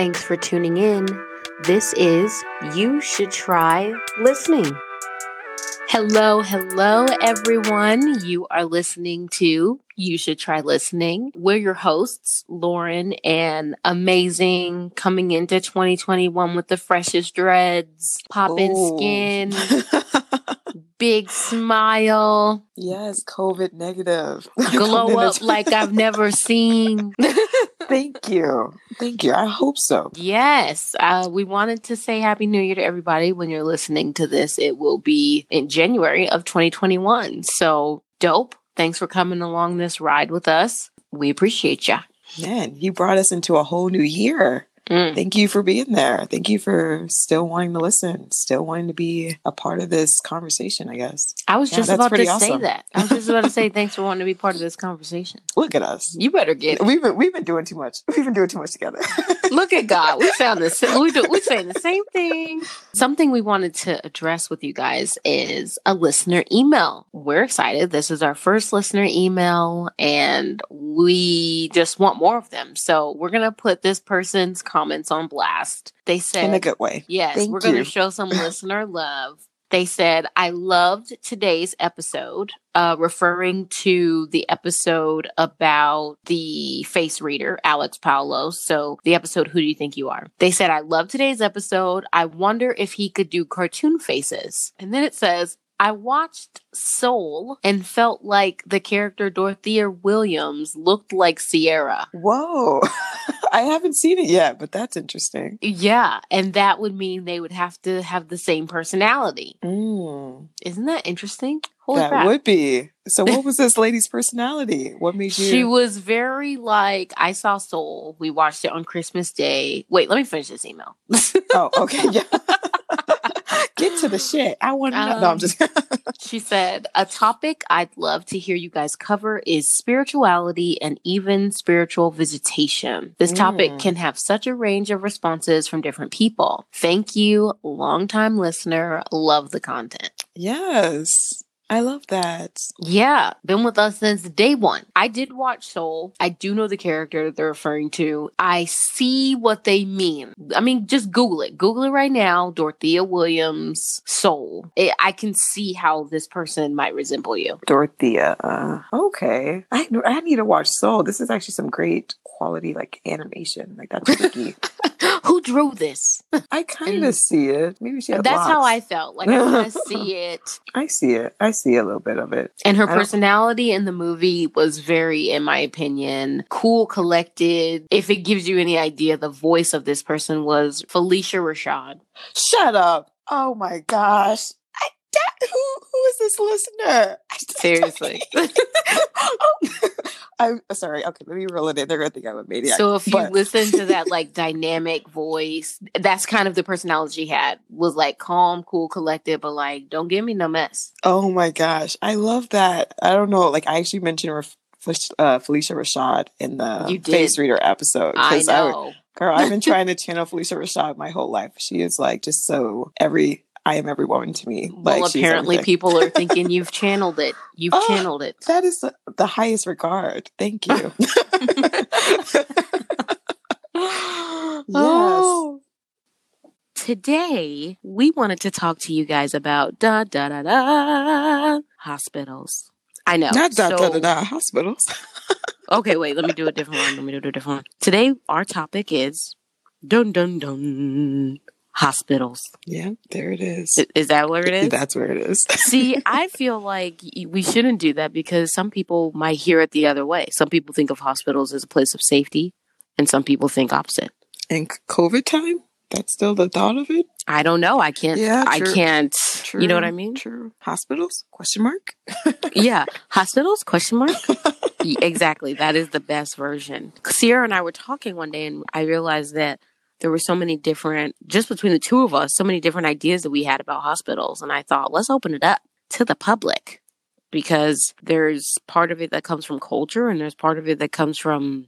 Thanks for tuning in. This is You Should Try Listening. Hello, hello, everyone. You are listening to You Should Try Listening. We're your hosts, Lauren and Amazing, coming into 2021 with the freshest dreads, popping Ooh. skin, big smile, yes, COVID negative. glow up like I've never seen. Thank you. Thank you. I hope so. Yes, uh, we wanted to say Happy New Year to everybody. When you're listening to this, it will be in January of 2021. So dope. Thanks for coming along this ride with us. We appreciate you. Man, you brought us into a whole new year. Mm. Thank you for being there. Thank you for still wanting to listen, still wanting to be a part of this conversation, I guess. I was Yeah, just about to pretty say that. I was just about to say thanks for wanting to be part of this conversation. Look at us. You better get it. We've been we've been doing too much. We've been doing too much together. Look at God. We found the same. We do, we're saying the same thing. Something we wanted to address with you guys is a listener email. We're excited. This is our first listener email, and we just want more of them. So we're gonna put this person's comments on blast. They said In a good way. Yes, Thank we're going to show some listener love. They said, I loved today's episode, uh, referring to the episode about the face reader, Alex Paolo. So, the episode, Who Do You Think You Are? They said, I love today's episode. I wonder if he could do cartoon faces. And then it says, I watched Soul and felt like the character Dorothea Williams looked like Sierra. Whoa. I haven't seen it yet, but that's interesting. Yeah, and that would mean they would have to have the same personality. Mm, Isn't that interesting? Holy that crap. would be. So what was this lady's personality? What made you She was very like, I saw Soul. We watched it on Christmas Day. Wait, let me finish this email. Oh, okay. Yeah. Get to the shit. I want to know. No, Um, I'm just she said, A topic I'd love to hear you guys cover is spirituality and even spiritual visitation. This topic Mm. can have such a range of responses from different people. Thank you, longtime listener. Love the content. Yes. I love that. Yeah, been with us since day one. I did watch Soul. I do know the character they're referring to. I see what they mean. I mean, just Google it. Google it right now. Dorothea Williams, Soul. It, I can see how this person might resemble you. Dorothea. Uh, okay. I I need to watch Soul. This is actually some great quality like animation. Like that's tricky. Who drew this? I kind of see it. Maybe she had That's how I felt. Like I kind of see it. I see it. I see a little bit of it. And her I don't- personality in the movie was very, in my opinion, cool, collected. If it gives you any idea, the voice of this person was Phylicia Rashad. Shut up. Oh my gosh. I, that, who who is this listener? Seriously. oh, I'm sorry. Okay, let me roll it in. They're gonna think I'm a maniac. so if you but- listen to that like dynamic voice, that's kind of the personality she had. Was like calm, cool, collected, but like don't give me no mess. Oh my gosh, I love that. I don't know. Like I actually mentioned uh, Phylicia Rashad in the You face reader episode. I 'cause know. girl, I've been trying to channel Phylicia Rashad my whole life. She is like just so every. I am every woman to me. well, like she's apparently people are thinking you've channeled it. You've Oh. channeled it. That is the, the highest regard. Thank you. yes. Oh. Today, we wanted to talk to you guys about da da da da hospitals. I know. Not da da So- da da hospitals. Okay, wait. Let me do a different one. Let me do a different one. Today, our topic is dun dun dun hospitals. Yeah, there it is. Is that where it is? That's where it is. See, I feel like we shouldn't do that because some people might hear it the other way. Some people think of hospitals as a place of safety, and some people think opposite. In COVID time, that's still the thought of it. I don't know. I can't. Yeah, I can't. True. You know what I mean? True. Hospitals? Question mark. yeah hospitals question mark exactly that is the best version sierra and i were talking one day and i realized that there were so many different just between the two of us so many different ideas that we had about hospitals and i thought let's open it up to the public because there's part of it that comes from culture and there's part of it that comes from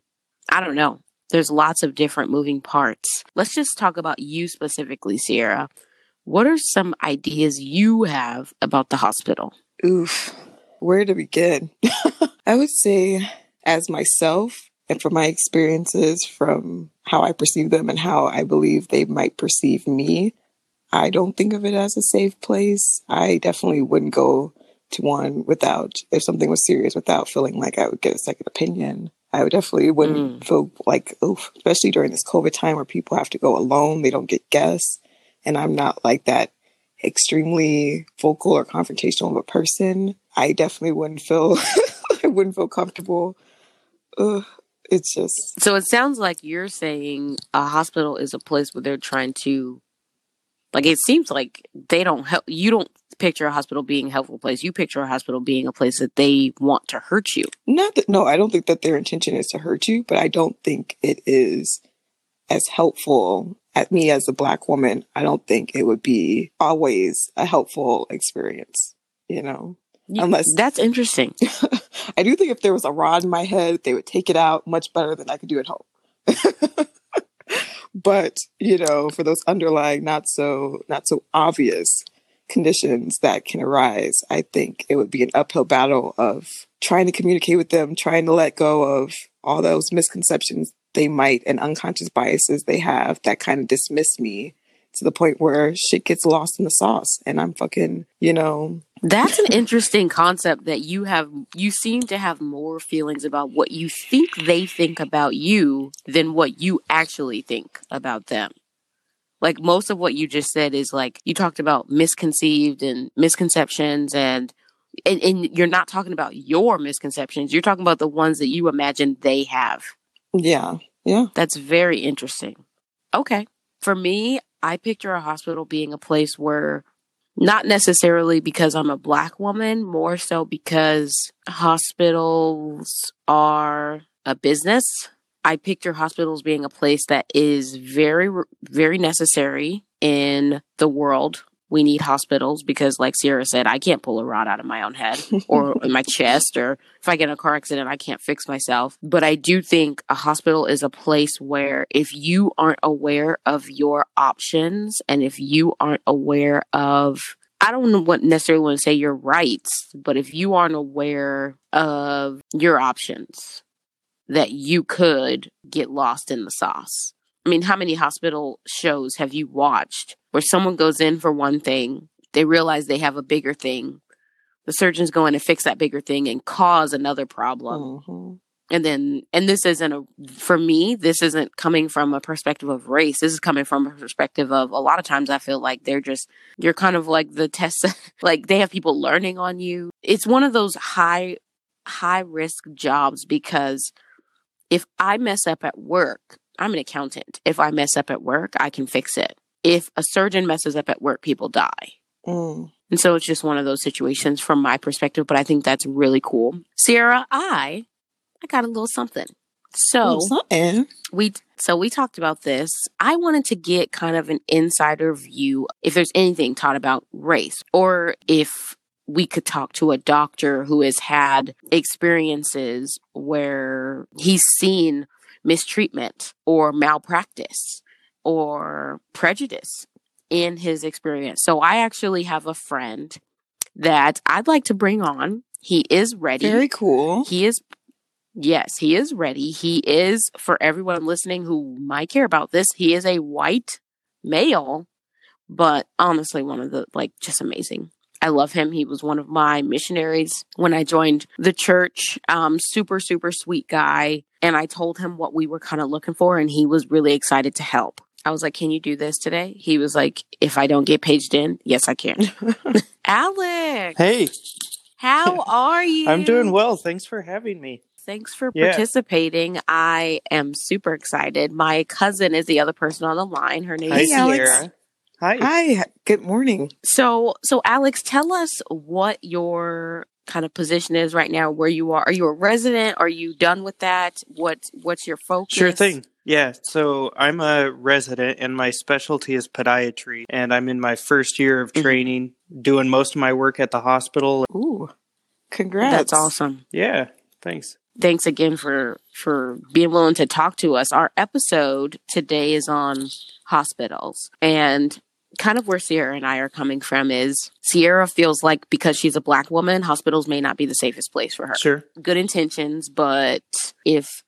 i don't know there's lots of different moving parts let's just talk about you specifically sierra what are some ideas you have about the hospital Oof. Where to begin? I would say, as myself, and from my experiences from how I perceive them and how I believe they might perceive me. I don't think of it as a safe place. I definitely wouldn't go to one without, if something was serious, without feeling like I would get a second opinion. I would definitely wouldn't Mm. feel like, oof, especially during this COVID time where people have to go alone, they don't get guests. And I'm not like that extremely vocal or confrontational of a person. I definitely wouldn't feel, I wouldn't feel comfortable. Ugh, it's just, So it sounds like you're saying a hospital is a place where they're trying to, like, it seems like they don't help. You don't picture a hospital being a helpful place. You picture a hospital being a place that they want to hurt you. not that, no, I don't think that their intention is to hurt you, but I don't think it is as helpful at me as a black woman. I don't think it would be always a helpful experience, you know? Unless- that's interesting. I do think if there was a rod in my head, they would take it out much better than I could do at home. but, you know, for those underlying not so not so obvious conditions that can arise, I think it would be an uphill battle of trying to communicate with them, trying to let go of all those misconceptions they might and unconscious biases they have that kind of dismiss me to the point where shit gets lost in the sauce and I'm fucking, you know, That's an interesting concept that you have. You seem to have more feelings about what you think they think about you than what you actually think about them. Like most of what you just said is like you talked about misconceived and misconceptions and and, and you're not talking about your misconceptions. You're talking about the ones that you imagine they have. yeah, yeah. That's very interesting. Okay. For me, I picture a hospital being a place where not necessarily because I'm a black woman, more so because hospitals are a business. I picture hospitals being a place that is very, very necessary in the world. We need hospitals because, like Sierra said, I can't pull a rod out of my own head or my chest, or if I get in a car accident, I can't fix myself. But I do think a hospital is a place where if you aren't aware of your options and if you aren't aware of I don't know what necessarily want to say your rights, but if you aren't aware of your options, that you could get lost in the sauce. I mean, how many hospital shows have you watched where someone goes in for one thing, they realize they have a bigger thing, the surgeons go in and fix that bigger thing and cause another problem? Mhm. and then and this isn't a for me this isn't coming from a perspective of race. This is coming from a perspective of a lot of times i feel like they're just you're kind of like the test like they have people learning on you. It's one of those high high risk jobs because if i mess up at work i'm an accountant if i mess up at work i can fix it if a surgeon messes up at work people die Mm. and so it's just one of those situations from my perspective, but I think that's really cool. Sierra, I I got a little something. So something. we so we talked about this. I wanted to get kind of an insider view if there's anything taught about race or if we could talk to a doctor who has had experiences where he's seen mistreatment or malpractice or prejudice in his experience. So I actually have a friend that I'd like to bring on. He is ready. Very cool. He is, yes, he is ready. He is, for everyone listening who might care about this, he is a white male, but honestly, one of the, like, just amazing. I love him. He was one of my missionaries when I joined the church. Um, super, super sweet guy. And I told him what we were kind of looking for, and he was really excited to help. I was like, Can you do this today? He was like, If I don't get paged in, yes, I can. Alex, Hey, how are you? I'm doing well. Thanks for having me. Thanks for Yeah. participating. I am super excited. My cousin is the other person on the line. Her name Hi, is Hey, Alex. Sierra. Hi. Hi. Good morning. So so Alex, tell us what your kind of position is right now, where you are. Are you a resident? Are you done with that? What what's your focus? Sure thing. Yeah, so I'm a resident and my specialty is podiatry and I'm in my first year of Mhm. training, doing most of my work at the hospital. Ooh. Congrats. That's awesome. Yeah, thanks. Thanks again for for being willing to talk to us. Our episode today is on hospitals and kind of where Sierra and I are coming from is Sierra feels like because she's a black woman, hospitals may not be the safest place for her. Sure. Good intentions, but if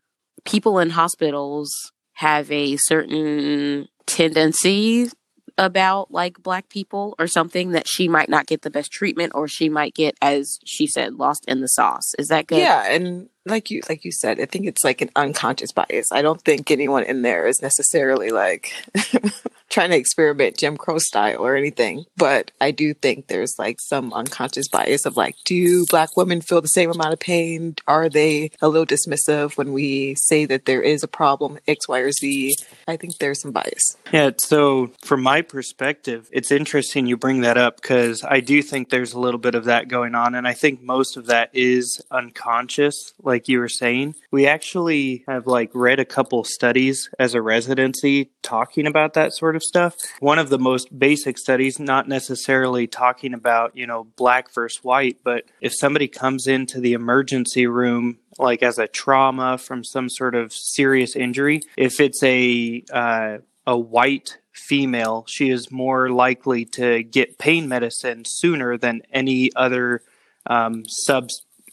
people in hospitals have a certain tendency about like black people or something that she might not get the best treatment or she might get as she said lost in the sauce is that good Yeah, and like you like you said, I think it's like an unconscious bias. I don't think anyone in there is necessarily like trying to experiment Jim Crow style or anything. But I do think there's like some unconscious bias of like, do black women feel the same amount of pain? Are they a little dismissive when we say that there is a problem X, Y, or Z? I think there's some bias. Yeah, so from my perspective, it's interesting you bring that up because I do think there's a little bit of that going on. And I think most of that is unconscious, like you were saying. We actually have like read a couple studies as a residency talking about that sort of stuff. One of the most basic studies, not necessarily talking about, you know, black versus white, but if somebody comes into the emergency room like as a trauma from some sort of serious injury, if it's a uh, a white female, she is more likely to get pain medicine sooner than any other um,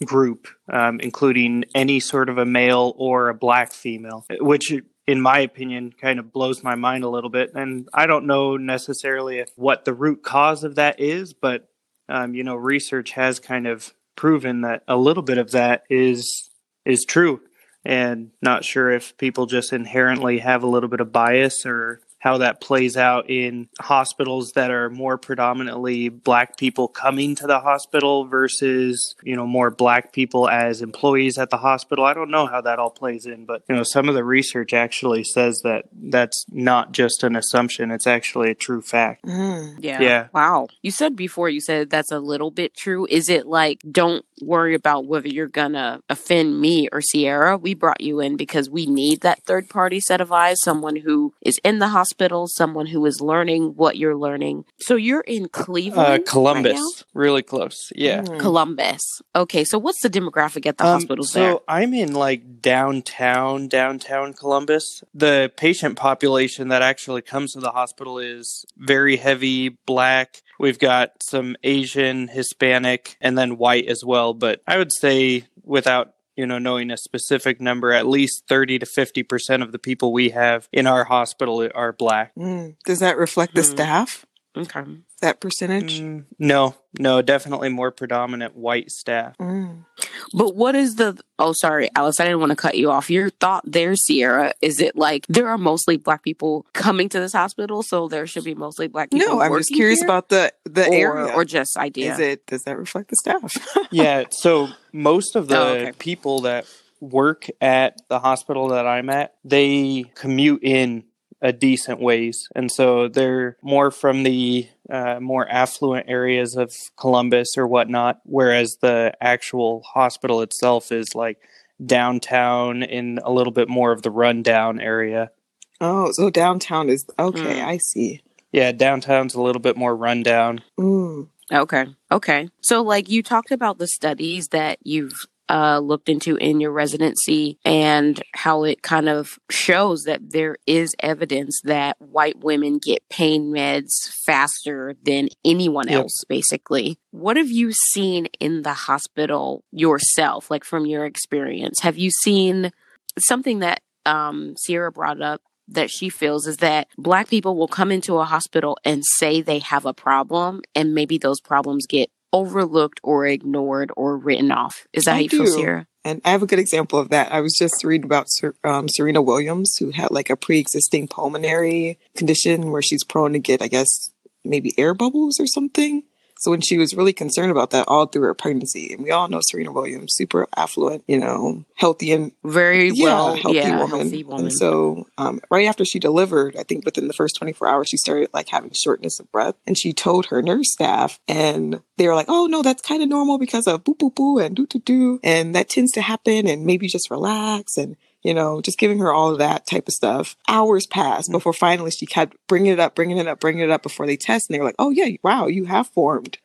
subgroup, um, including any sort of a male or a black female, which in my opinion, kind of blows my mind a little bit. And I don't know necessarily if, what the root cause of that is, but um, you know, research has kind of proven that a little bit of that is is true. And not sure if people just inherently have a little bit of bias or how that plays out in hospitals that are more predominantly black people coming to the hospital versus, you know, more black people as employees at the hospital. I don't know how that all plays in, but, you know, some of the research actually says that that's not just an assumption, it's actually a true fact. Mm. yeah Yeah. wow you said before you said that's a little bit true is it like don't worry about whether you're gonna offend me or sierra we brought you in because we need that third party set of eyes someone who is in the hospital someone who is learning what you're learning so you're in cleveland Uh, right Columbus, now? really close. Yeah. Mm. Columbus. Okay, so what's the demographic at the Um, hospitals so there? I'm in like downtown, downtown Columbus. The patient population that actually comes to the hospital is very heavy black. We've got some Asian, Hispanic, and then white as well. But I would say without you know knowing a specific number at least 30 to 50 percent of the people we have in our hospital are black Mm. Does that reflect the Hmm. staff? Okay. That percentage? Mm, no no definitely more predominant white staff Mm. But what is the oh sorry, Alice, I didn't want to cut you off. Your thought there, Sierra, is it like there are mostly black people coming to this hospital, so there should be mostly black people? No, I'm just curious here? about the the or, area. or just idea. Is it? Does that reflect the staff? yeah so most of the Oh, okay. people that work at the hospital that i'm at they commute in a decent ways and so they're more from the uh, more affluent areas of columbus or whatnot whereas the actual hospital itself is like downtown in a little bit more of the rundown area oh, so downtown is okay. Mm. I see. yeah downtown's a little bit more rundown Mm. Okay. Okay. So, like, you talked about the studies that you've uh, looked into in your residency and how it kind of shows that there is evidence that white women get pain meds faster than anyone Yep. else, basically. What have you seen in the hospital yourself, like from your experience? Have you seen something that um, Sierra brought up? that she feels is that black people will come into a hospital and say they have a problem and maybe those problems get overlooked or ignored or written off. Is that I how you feel, do. Sierra? And I have a good example of that. I was just reading about Ser- um, Serena Williams, who had like a pre-existing pulmonary condition where she's prone to get, I guess, maybe air bubbles or something. So when she was really concerned about that all through her pregnancy, and we all know Serena Williams, super affluent, you know, healthy and Very well, healthy yeah, woman. healthy woman. And so, um, right after she delivered, I think within the first 24 hours, she started like having shortness of breath. And she told her nurse staff, and they were like, oh, no, that's kind of normal because of boo, boo, boo, and do, do, do. And that tends to happen, and maybe just relax. And, you know, just giving her all of that type of stuff. Hours passed mm-hmm. before finally she kept bringing it up, bringing it up, bringing it up before they test. And they were like, oh, yeah, wow, you have formed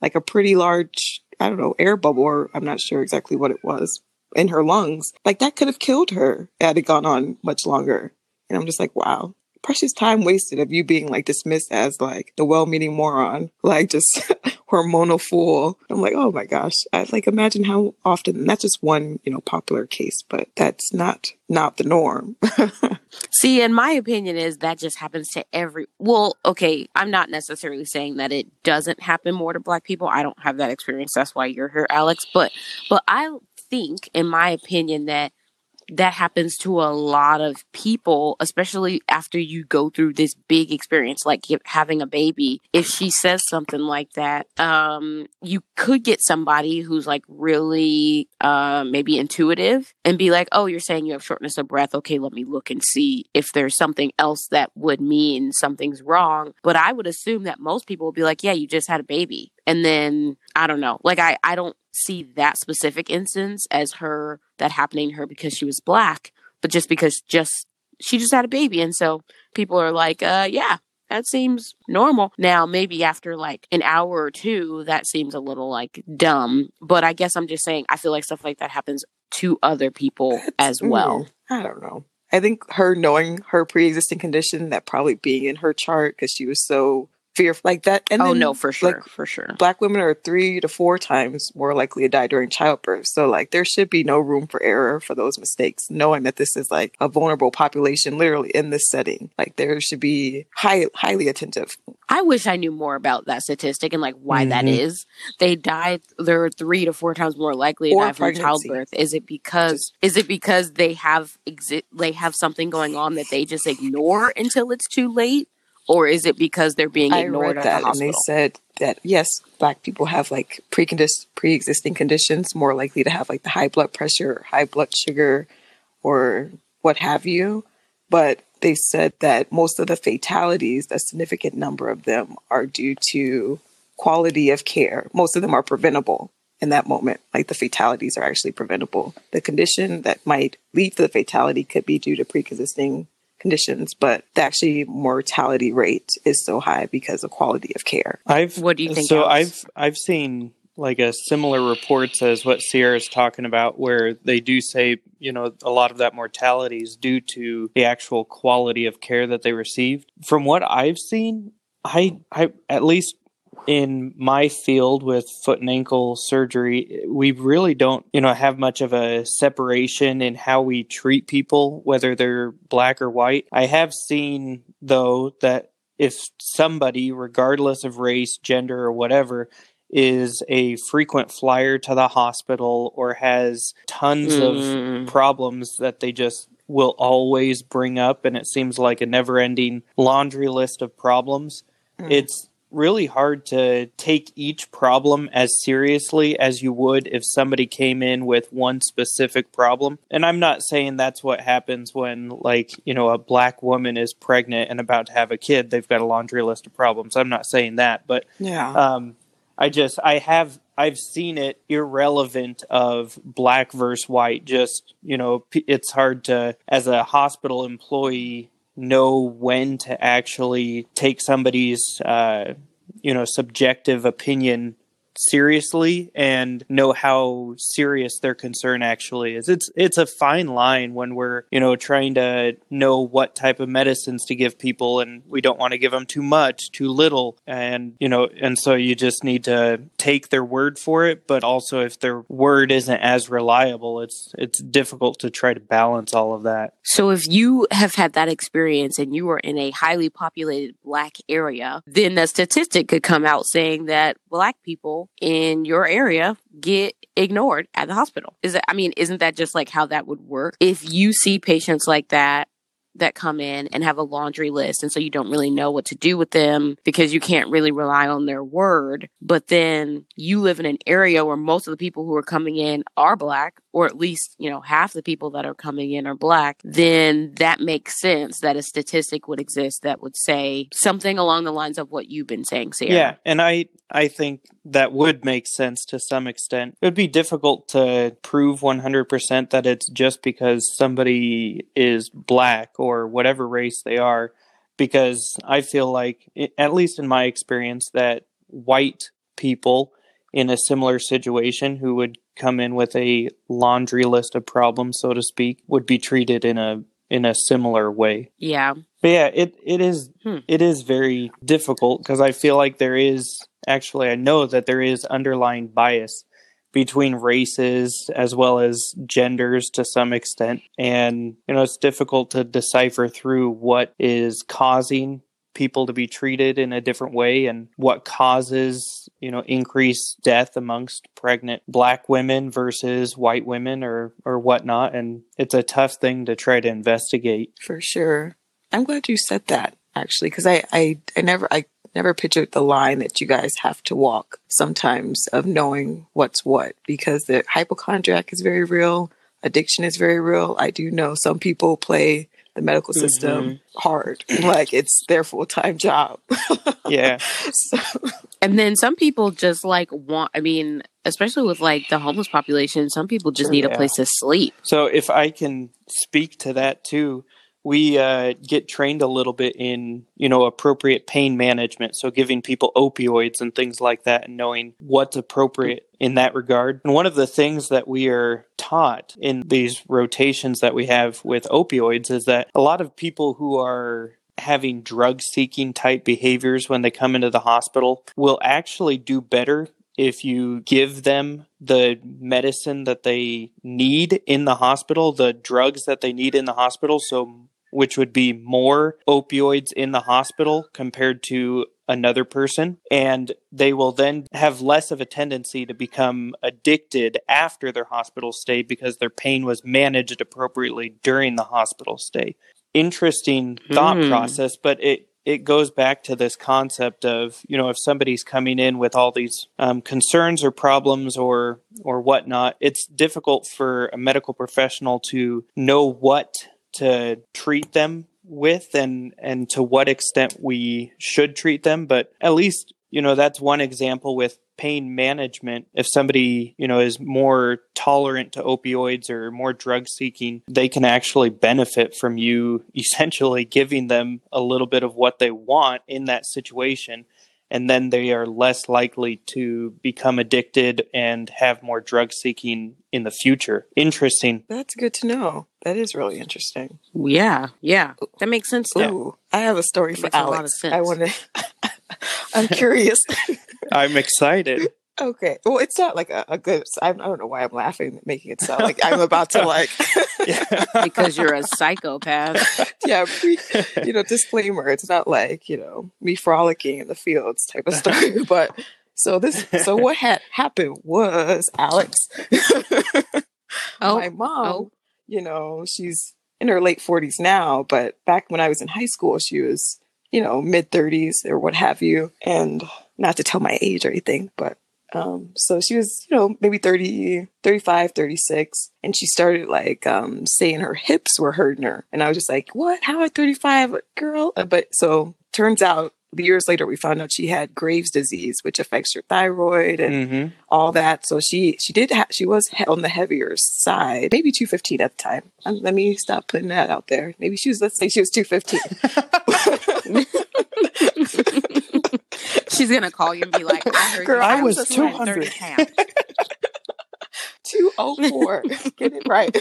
like a pretty large, I don't know, air bubble, or I'm not sure exactly what it was in her lungs. Like that could have killed her had it gone on much longer. And I'm just like, wow, precious time wasted of you being like dismissed as like the well-meaning moron, like just hormonal fool. I'm like, oh my gosh, I like imagine how often. That's just one, you know, popular case, but that's not not the norm. See, and my opinion is that just happens to every. Well, okay, I'm not necessarily saying that it doesn't happen more to Black people. I don't have that experience. That's why you're here, Alex. But, but I think, in my opinion, that that happens to a lot of people, especially after you go through this big experience, like having a baby. If she says something like that, um, you could get somebody who's like really, uh, maybe intuitive and be like, Oh, you're saying you have shortness of breath. Okay, let me look and see if there's something else that would mean something's wrong. But I would assume that most people would be like, Yeah, you just had a baby. And then I don't know. Like I, I don't see that specific instance as her that happening to her because she was black, but just because just she just had a baby. And so people are like, uh, yeah, that seems normal. Now, maybe after like an hour or two, that seems a little like dumb. But I guess I'm just saying, I feel like stuff like that happens to other people as well. I don't know. I think her knowing her pre existing condition, that probably being in her chart because she was so fear like that. And oh then, no, for sure, like, for sure. Black women are three to four times more likely to die during childbirth. So like there should be no room for error for those mistakes, knowing that this is like a vulnerable population literally in this setting. Like there should be high highly attentive. I wish I knew more about that statistic and like why mm-hmm. that is. They die they're three to four times more likely to or die from childbirth. Is it because is it because they have exist they have something going on that they just ignore until it's too late? Or is it because they're being ignored I read that, and they said that yes, black people have like pre pre-existing conditions more likely to have like the high blood pressure, high blood sugar, or what have you. But they said that most of the fatalities, a significant number of them, are due to quality of care. Most of them are preventable in that moment. Like the fatalities are actually preventable. The condition that might lead to the fatality could be due to pre-existing conditions, but the actually mortality rate is so high because of quality of care. I've what do you think? So Alex? I've I've seen like a similar reports as what Sierra is talking about, where they do say, you know, a lot of that mortality is due to the actual quality of care that they received. From what I've seen, I, I at least in my field with foot and ankle surgery, we really don't, you know, have much of a separation in how we treat people, whether they're black or white. I have seen, though, that if somebody, regardless of race, gender, or whatever, is a frequent flyer to the hospital or has tons mm. of problems that they just will always bring up, and it seems like a never ending laundry list of problems. Mm. It's really hard to take each problem as seriously as you would if somebody came in with one specific problem. And I'm not saying that's what happens when, like, you know, a black woman is pregnant and about to have a kid. They've got a laundry list of problems. I'm not saying that, but yeah. Um, I just I have I've seen it irrelevant of black versus white. Just you know, it's hard to as a hospital employee know when to actually take somebody's uh, you know subjective opinion seriously and know how serious their concern actually is. It's it's a fine line when we're, you know, trying to know what type of medicines to give people and we don't want to give them too much, too little and, you know, and so you just need to take their word for it, but also if their word isn't as reliable, it's it's difficult to try to balance all of that. So if you have had that experience and you are in a highly populated black area, then the statistic could come out saying that black in your area get ignored at the hospital. Is that, I mean, isn't that just like how that would work? If you see patients like that that come in and have a laundry list. And so you don't really know what to do with them because you can't really rely on their word. But then you live in an area where most of the people who are coming in are black, or at least, you know, half the people that are coming in are black. Then that makes sense that a statistic would exist that would say something along the lines of what you've been saying, Sarah. Yeah. And I, I think that would make sense to some extent. It would be difficult to prove 100% that it's just because somebody is black or whatever race they are, because I feel like, at least in my experience, that white people in a similar situation who would come in with a laundry list of problems, so to speak, would be treated in a in a similar way. Yeah. But yeah, it it is hmm. it is very difficult because I feel like there is actually I know that there is underlying bias between races as well as genders to some extent. And, you know, it's difficult to decipher through what is causing people to be treated in a different way and what causes you know increased death amongst pregnant black women versus white women or or whatnot. And it's a tough thing to try to investigate. For sure. I'm glad you said that actually because I, I i never i never pictured the line that you guys have to walk sometimes of knowing what's what because the hypochondriac is very real addiction is very real i do know some people play the medical system mm-hmm. hard. like it's their full time job. yeah. So. And then some people just like want, I mean, especially with like the homeless population, some people just need yeah. a place to sleep. So if I can speak to that too, we uh, get trained a little bit in you know appropriate pain management so giving people opioids and things like that and knowing what's appropriate in that regard and one of the things that we are taught in these rotations that we have with opioids is that a lot of people who are having drug seeking type behaviors when they come into the hospital will actually do better if you give them the medicine that they need in the hospital, the drugs that they need in the hospital. So which would be more opioids in the hospital compared to another person. And they will then have less of a tendency to become addicted after their hospital stay because their pain was managed appropriately during the hospital stay. Interesting thought mm. process, but it it goes back to this concept of you know if somebody's coming in with all these um, concerns or problems or or whatnot it's difficult for a medical professional to know what to treat them with and and to what extent we should treat them but at least you know that's one example with pain management if somebody you know is more tolerant to opioids or more drug seeking they can actually benefit from you essentially giving them a little bit of what they want in that situation and then they are less likely to become addicted and have more drug seeking in the future. Interesting. That's good to know. That is really interesting. Yeah, yeah, that makes sense. Ooh, I have a story that for Alex. I want to. I'm curious. I'm excited. Okay. Well, it's not like a, a good. I, I, don't know why I'm laughing, making it sound like I'm about to like. because you're a psychopath. yeah, you know, disclaimer. It's not like you know me frolicking in the fields type of story. But so this, so what had happened was Alex. oh, my mom. Oh. You know, she's in her late 40s now, but back when I was in high school, she was you know mid 30s or what have you, and not to tell my age or anything, but um, so she was, you know, maybe 30, 35, 36. And she started like um, saying her hips were hurting her. And I was just like, what? How at 35, girl? But so turns out years later we found out she had Graves' disease, which affects your thyroid and mm-hmm. all that. So she she did ha- she was on the heavier side, maybe 215 at the time. Um, let me stop putting that out there. Maybe she was let's say she was 215. She's gonna call you and be like, "I heard Girl, you I was two hundred. Two oh four. Get it right.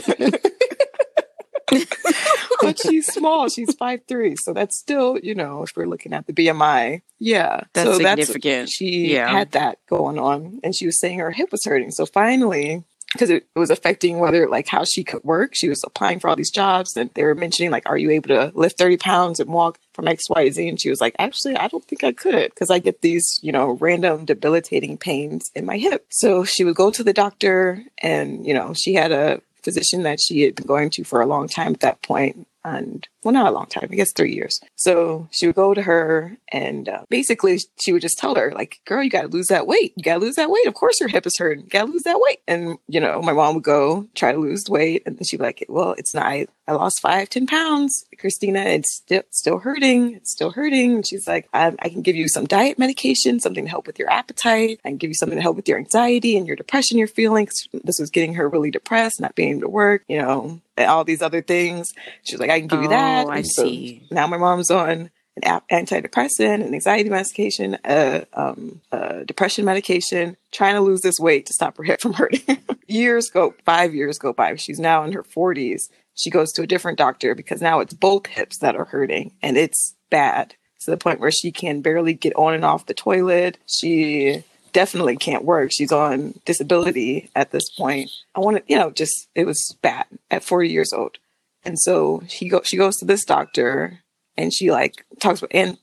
But she's small. She's five three, so that's still, you know, if we're looking at the BMI, yeah, that's so significant. That's, she yeah. had that going on, and she was saying her hip was hurting. So finally, because it was affecting whether like how she could work. She was applying for all these jobs and they were mentioning like, are you able to lift 30 pounds and walk from X, Y, Z? And she was like, actually, I don't think I could because I get these, you know, random debilitating pains in my hip. So she would go to the doctor and, you know, she had a physician that she had been going to for a long time at that point and well, not a long time, I guess three years. So she would go to her and uh, basically she would just tell her, like, girl, you got to lose that weight. You got to lose that weight. Of course your hip is hurting. You got to lose that weight. And, you know, my mom would go try to lose weight. And then she'd be like, well, it's not, I, I lost five, ten pounds. Christina, it's st- still hurting. It's still hurting. And she's like, I, I can give you some diet medication, something to help with your appetite. I can give you something to help with your anxiety and your depression you're feeling. This was getting her really depressed, not being able to work, you know, all these other things. She was like, I can give oh, you that. Oh, I so see. Now my mom's on an antidepressant, an anxiety medication, a, um, a depression medication, trying to lose this weight to stop her hip from hurting. years go, five years go by. She's now in her 40s. She goes to a different doctor because now it's both hips that are hurting and it's bad to the point where she can barely get on and off the toilet. She definitely can't work. She's on disability at this point. I want to, you know, just it was bad at 40 years old. And so she go she goes to this doctor and she like talks about and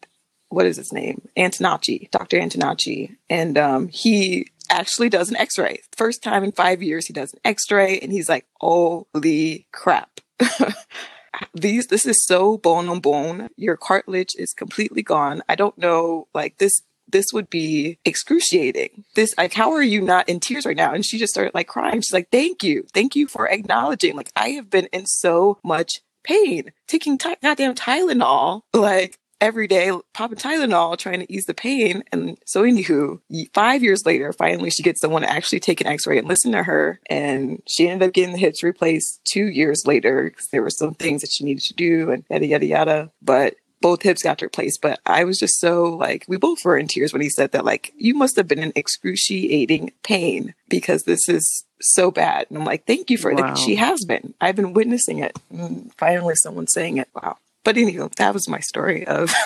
what is his name? Antonacci, Dr. Antonacci. And um, he actually does an x-ray. First time in five years he does an x-ray and he's like, holy crap. These this is so bone on bone. Your cartilage is completely gone. I don't know, like this this would be excruciating. This, like, how are you not in tears right now? And she just started like crying. She's like, thank you. Thank you for acknowledging. Like, I have been in so much pain taking t- goddamn Tylenol. Like, every day popping Tylenol trying to ease the pain. And so anywho, five years later, finally she gets someone to actually take an x-ray and listen to her. And she ended up getting the hips replaced two years later because there were some things that she needed to do and yada, yada, yada. But both hips got replaced. But I was just so like, we both were in tears when he said that, like, you must have been in excruciating pain because this is so bad. And I'm like, thank you for Wow. it. She has been. I've been witnessing it. And finally, someone's saying it. Wow. But anyway, that was my story of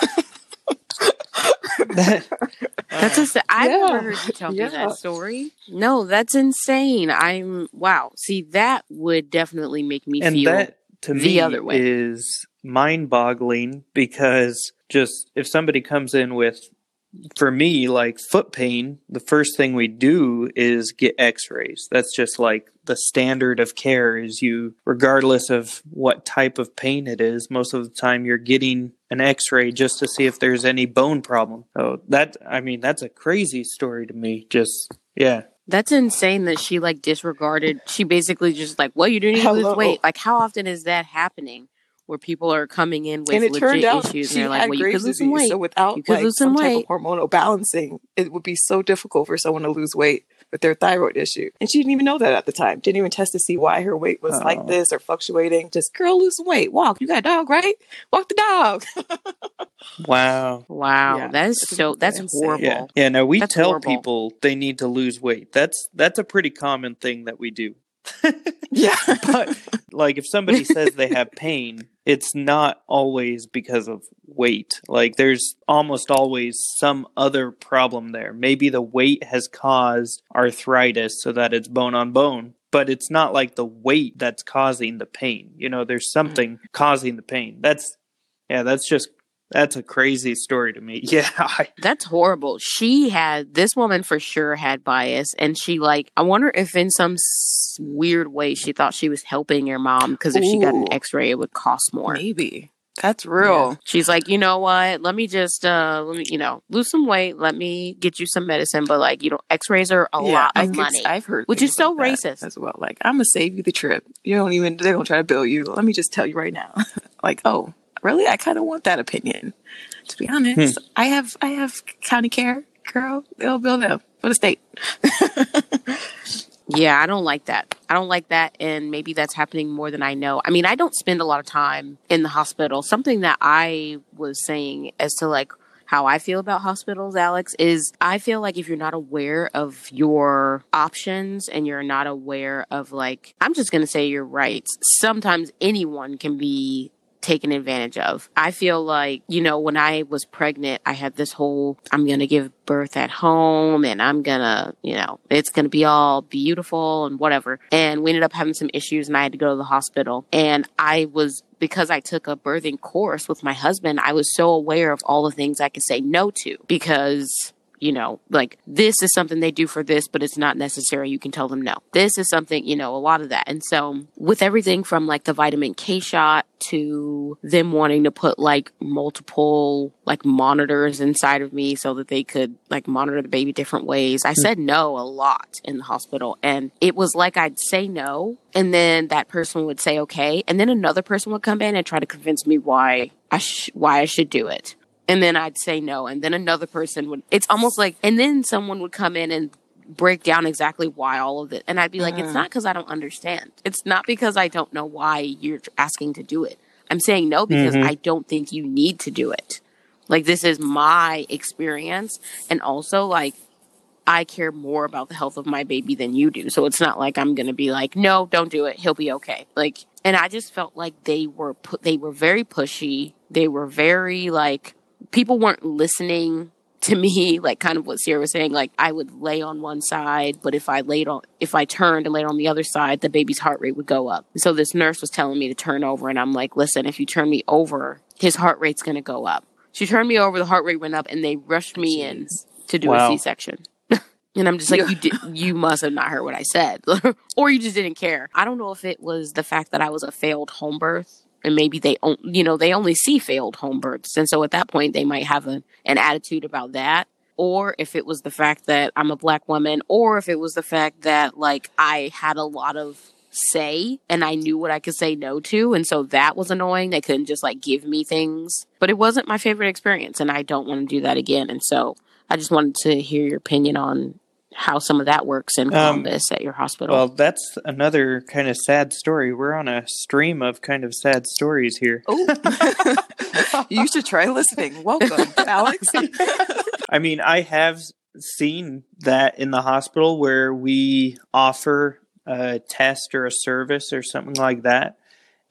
That's a, I've Yeah. never heard you tell me that story. No, that's insane. I'm wow. See, that would definitely make me and feel that to the me other way. is mind-boggling because just if somebody comes in with for me like foot pain the first thing we do is get x-rays that's just like the standard of care is you regardless of what type of pain it is most of the time you're getting an x-ray just to see if there's any bone problem so that i mean that's a crazy story to me just yeah That's insane that she like disregarded. She basically just like, well, you do need to lose weight. Like, how often is that happening? Where people are coming in with and it legit turned out issues, she and they're like, well, you could lose some weight. So without You could like lose some some type of hormonal balancing, it would be so difficult for someone to lose weight with their thyroid issue. And she didn't even know that at the time. Didn't even test to see why her weight was Oh. like this or fluctuating. Just girl, lose some weight. Walk. You got a dog, right? Walk the dog. wow wow, Yeah, that is it's so. That's insane. horrible. Yeah, yeah. No, we That's tell horrible. people they need to lose weight. That's that's a pretty common thing that we do. Yeah. But like, if somebody says they have pain, it's not always because of weight. Like, there's almost always some other problem there. Maybe the weight has caused arthritis, so that it's bone on bone. But it's not like the weight that's causing the pain. You know, there's mm. something causing the pain. That's yeah. That's just that's a crazy story to me. Yeah. I, That's horrible. She had this woman for sure had bias, and she like I wonder if in some s- weird way she thought she was helping your mom because if she got an X-ray, it would cost more. Maybe. That's real. Yeah. She's like, you know what? Let me just uh let me, you know, lose some weight. Let me get you some medicine. But like, you know, X-rays are a lot I of could- money. I've heard, which is so like racist. as well. Like, I'm gonna save you the trip. You don't even. They're gonna try to bill you. Let me just tell you right now. like, oh, really? I kind of want that opinion. To be honest, hmm. I have I have county care, girl. They'll bill them for the state. Yeah, I don't like that. I don't like that. And maybe that's happening more than I know. I mean, I don't spend a lot of time in the hospital. Something that I was saying as to like how I feel about hospitals, Alex, is I feel like if you're not aware of your options and you're not aware of like, I'm just going to say your rights, sometimes anyone can be taken advantage of. I feel like, you know, when I was pregnant, I had this whole I'm going to give birth at home and I'm going to, you know, it's going to be all beautiful and whatever. And we ended up having some issues and I had to go to the hospital. And I was because I took a birthing course with my husband, I was so aware of all the things I could say no to because you know, like this is something they do for this, but it's not necessary. You can tell them no. This is something, you know, a lot of that. And so with everything from like the vitamin K shot to them wanting to put like multiple like monitors inside of me so that they could like monitor the baby different ways. I hmm. said no a lot in the hospital and it was like I'd say no and then that person would say okay and then another person would come in and try to convince me why I sh- why I should do it and then I'd say no, and then another person would. It's almost like, and then someone would come in and break down exactly why all of it, and I'd be like, it's Mhm. not because I don't understand. It's not because I don't know why you're asking to do it. I'm saying no because Mhm. I don't think you need to do it. Like this is my experience, and also like. I care more about the health of my baby than you do. So it's not like I'm going to be like, no, don't do it. He'll be okay. Like, and I just felt like they were, pu- they were very pushy. They were very like, people weren't listening to me, like kind of what Sierra was saying, like I would lay on one side, but if I laid on, if I turned and laid on the other side, the baby's heart rate would go up. So this nurse was telling me to turn over, and I'm like, listen, if you turn me over, his heart rate's going to go up. She turned me over, the heart rate went up, and they rushed me Jeez. in to do wow. a C section. And I'm just like, you did, you must have not heard what I said, or you just didn't care. I don't know if it was the fact that I was a failed home birth, and maybe they, you know, they only see failed home births, and so at that point they might have a, an attitude about that, or if it was the fact that I'm a black woman, or if it was the fact that like I had a lot of say and I knew what I could say no to. And so that was annoying. They couldn't just like give me things. But it wasn't my favorite experience and I don't want to do that again. And so I just wanted to hear your opinion on how some of that works in um, Columbus um, at your hospital. Well, that's another kind of sad story. We're on a stream of kind of sad stories here. Oh, you should try listening. Welcome, Alex. I mean, I have seen that in the hospital where we offer a test or a service or something like that,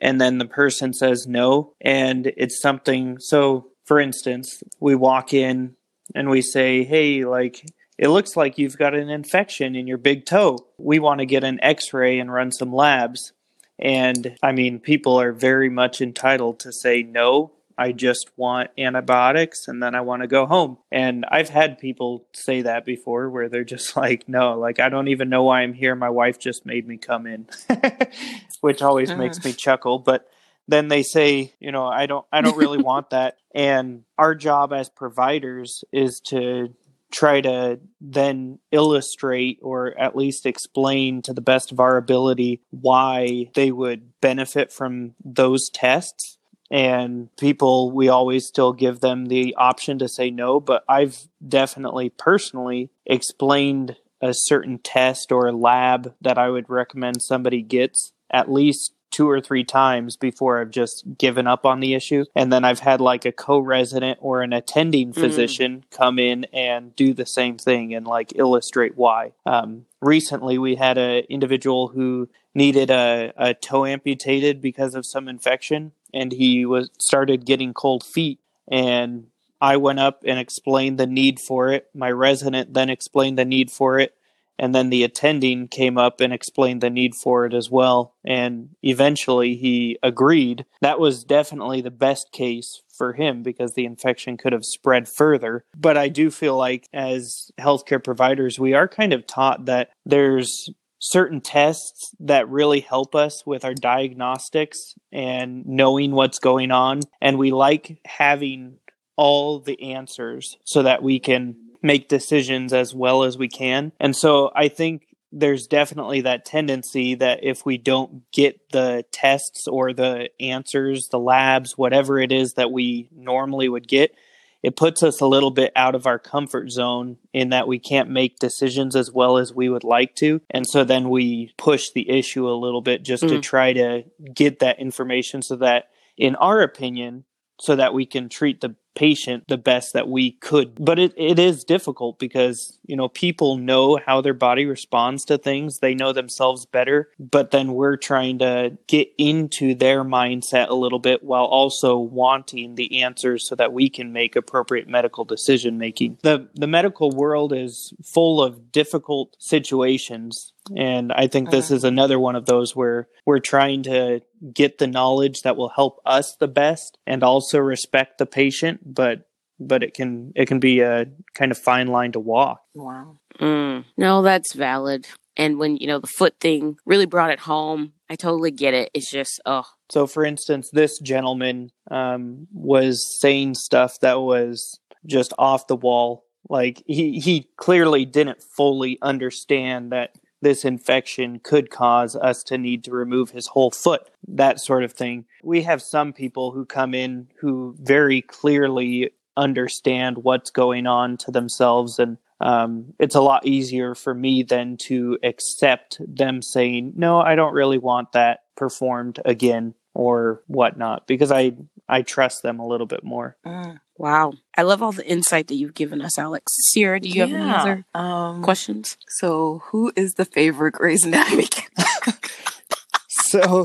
and then the person says no, and it's something. So, for instance, we walk in and we say, "Hey, like." It looks like you've got an infection in your big toe. We want to get an x ray and run some labs. And I mean, people are very much entitled to say, no, I just want antibiotics and then I want to go home. And I've had people say that before where they're just like, no, like I don't even know why I'm here. My wife just made me come in, which always uh. makes me chuckle. But then they say, you know, I don't I don't really want that. And our job as providers is to try to then illustrate or at least explain to the best of our ability why they would benefit from those tests. And people, we always still give them the option to say no, but I've definitely personally explained a certain test or lab that I would recommend somebody gets at least two or three times before I've just given up on the issue. And then I've had like a co resident or an attending mm. physician mm. come in and do the same thing and like illustrate why. Um, recently, we had an individual who needed a, a toe amputated because of some infection and he was started getting cold feet and I went up and explained the need for it. My resident then explained the need for it and then the attending came up and explained the need for it as well. And eventually he agreed. That was definitely the best case for him because the infection could have spread further. But i do feel like as healthcare providers we are kind of taught that there's certain tests that really help us with our diagnostics and knowing what's going on. And we like having all the answers so that we can make decisions as well as we can. And so I think there's definitely that tendency that if we don't get the tests or the answers, the labs, whatever it is that we normally would get, it puts us a little bit out of our comfort zone in that we can't make decisions as well as we would like to. And so then we push the issue a little bit just mm. to try to get that information so that, in our opinion, so that we can treat the patient the best that we could. But it, it is difficult because, you know, people know how their body responds to things. They know themselves better. But then we're trying to get into their mindset a little bit while also wanting the answers so that we can make appropriate medical decision making. The the medical world is full of difficult situations and I think this uh-huh. is another one of those where we're trying to get the knowledge that will help us the best and also respect the patient, but but it can it can be a kind of fine line to walk. Wow. Mm. No, that's valid. And when you know the foot thing really brought it home, I totally get it. It's just oh. So, for instance, this gentleman um, was saying stuff that was just off the wall. Like he he clearly didn't fully understand that this infection could cause us to need to remove his whole foot, that sort of thing. We have some people who come in who very clearly understand what's going on to themselves and um, it's a lot easier for me than to accept them saying no i don't really want that performed again or whatnot because i i trust them a little bit more mm. Wow. I love all the insight that you've given us, Alex. Sierra, do you yeah. have any other um, questions? So, who is the favorite Grey's Anatomy So,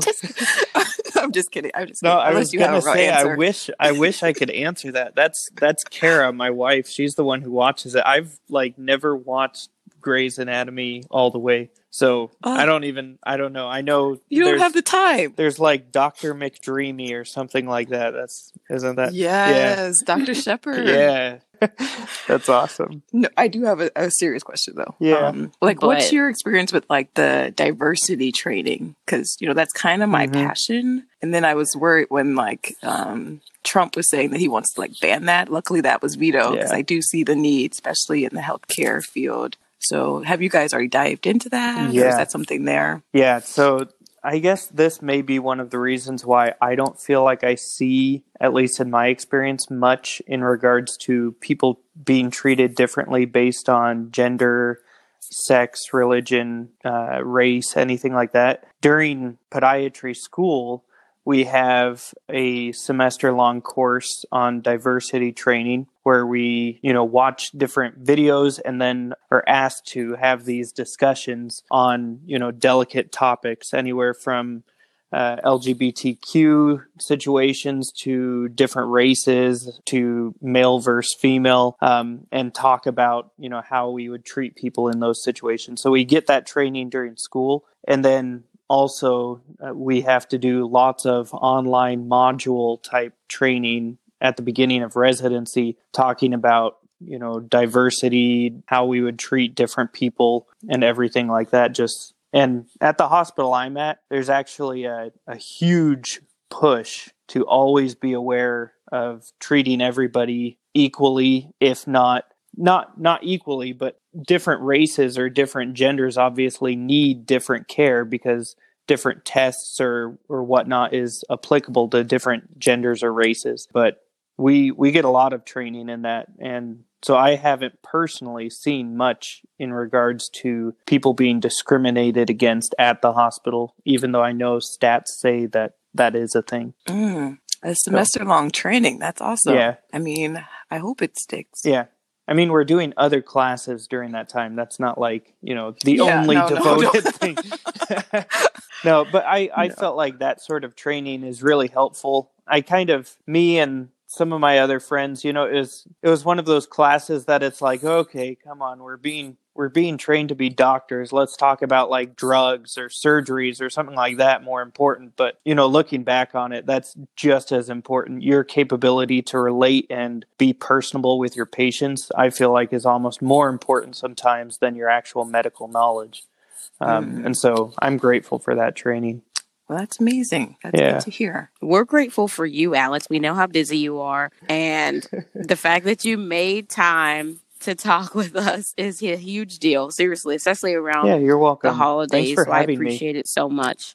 I'm just kidding. I'm just No, kidding. I Unless was gonna a real say I wish I wish I could answer that. That's that's Kara, my wife. She's the one who watches it. I've like never watched Grey's Anatomy all the way, so Oh. I don't even I don't know. I know you don't have the time. there's like Doctor McDreamy or something like that. That's isn't that? Yes, Dr. Shepherd. Yeah, that's awesome. No, I do have a, a serious question though. Yeah. Um, like, what's your experience with like the diversity training? Because you know that's kind of my Mhm. passion. And then I was worried when like um, Trump was saying that he wants to like ban that. Luckily, that was vetoed because Yeah. I do see the need, especially in the healthcare field. So, have you guys already dived into that? Or Yeah. is that something there? Yeah, so I guess this may be one of the reasons why I don't feel like I see, at least in my experience, much in regards to people being treated differently based on gender, sex, religion, uh, race, anything like that. During podiatry school, we have a semester long course on diversity training where we, you know, watch different videos and then are asked to have these discussions on, you know, delicate topics anywhere from uh, LGBTQ situations to different races to male versus female, um, and talk about you know how we would treat people in those situations. So we get that training during school, and then also uh, we have to do lots of online module type training at the beginning of residency, talking about you know diversity, how we would treat different people, and everything like that. Just and at the hospital I'm at, there's actually a, a huge push to always be aware of treating everybody equally, if not not not equally, but different races or different genders obviously need different care because different tests or or whatnot is applicable to different genders or races. But we we get a lot of training in that and so I haven't personally seen much in regards to people being discriminated against at the hospital, even though I know stats say that that is a thing. Mm, a semester long training. That's awesome. Yeah. I mean, I hope it sticks. Yeah. I mean, we're doing other classes during that time. That's not like, you know, the Yeah, only no, devoted no. thing. no, but I, I No. felt like that sort of training is really helpful. I kind of, me and some of my other friends, you know, it was, it was one of those classes that it's like, okay, come on, we're being, we're being trained to be doctors. Let's talk about like drugs or surgeries or something like that more important. But, you know, looking back on it, that's just as important. Your capability to relate and be personable with your patients, I feel like is almost more important sometimes than your actual medical knowledge. Um, Mhm. And so I'm grateful for that training. Well, that's amazing. That's Yeah. good to hear. We're grateful for you, Alex. We know how busy you are. And the fact that you made time to talk with us is a huge deal. Seriously, especially around Yeah, you're welcome. the holidays. Thanks for so I having me. appreciate it so much.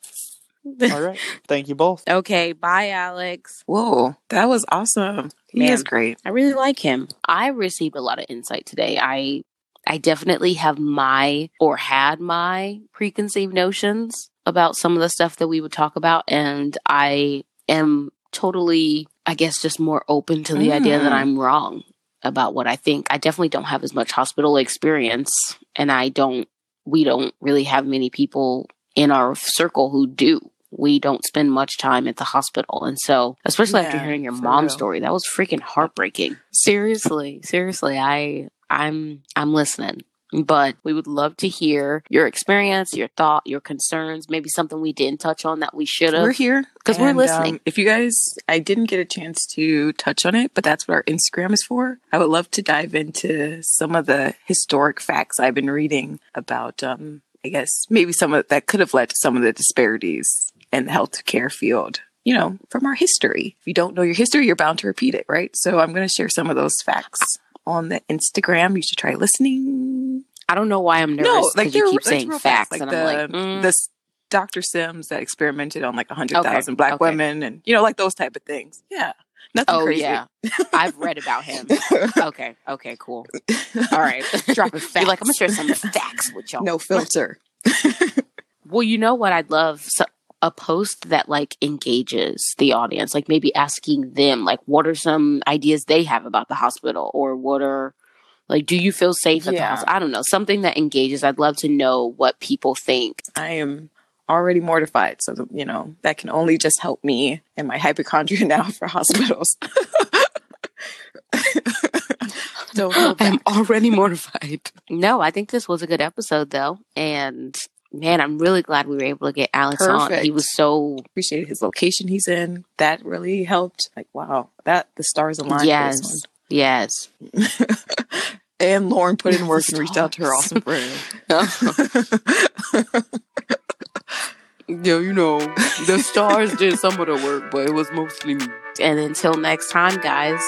All right. Thank you both. okay, bye, Alex. Whoa, that was awesome. He Man. is great. I really like him. I received a lot of insight today. I I definitely have my or had my preconceived notions about some of the stuff that we would talk about and I am totally I guess just more open to the idea that Mm. I'm wrong about what I think. I definitely don't have as much hospital experience and I don't we don't really have many people in our circle who do. We don't spend much time at the hospital. And so, especially after hearing your mom's real. story, that was freaking heartbreaking. Seriously, seriously, I I'm I'm listening. But we would love to hear your experience, your thought, your concerns, maybe something we didn't touch on that we should have. We're here because we're listening. um, if you guys, I didn't get a chance to touch on it, but that's what our Instagram is for. I would love to dive into some of the historic facts I've been reading about. Um, I guess maybe some of that could have led to some of the disparities in the healthcare field. You know, from our history. If you don't know your history, you're bound to repeat it, right? So I'm going to share some of those facts on the Instagram. You should try listening. I don't know why I'm nervous No, like you keep saying facts, Like and the, I'm like, mm, the Dr. Sims that experimented on like hundred thousand Okay, black okay. women, and you know, like those type of things. Yeah, nothing oh crazy. yeah, I've read about him. Okay, okay, cool. All right, Dropping You're like, I'm gonna share some facts with y'all. no filter. Well, you know what I'd love so, a post that like engages the audience, like maybe asking them like what are some ideas they have about the hospital or what are like do you feel safe at the Yeah. hospital? I don't know, something that engages. I'd love to know what people think. I am already mortified. So, you know, that can only just help me and my hypochondria now for hospitals. I'm already mortified. No, I think this was a good episode though. And man, I'm really glad we were able to get Alex Perfect. on. He was so appreciated his location he's in. That really helped. Like, wow, that the stars aligned. Yes. Yes. and Lauren put in work and reached out to her awesome friend. yeah, you know, the stars did some of the work, but it was mostly me. And until next time, guys,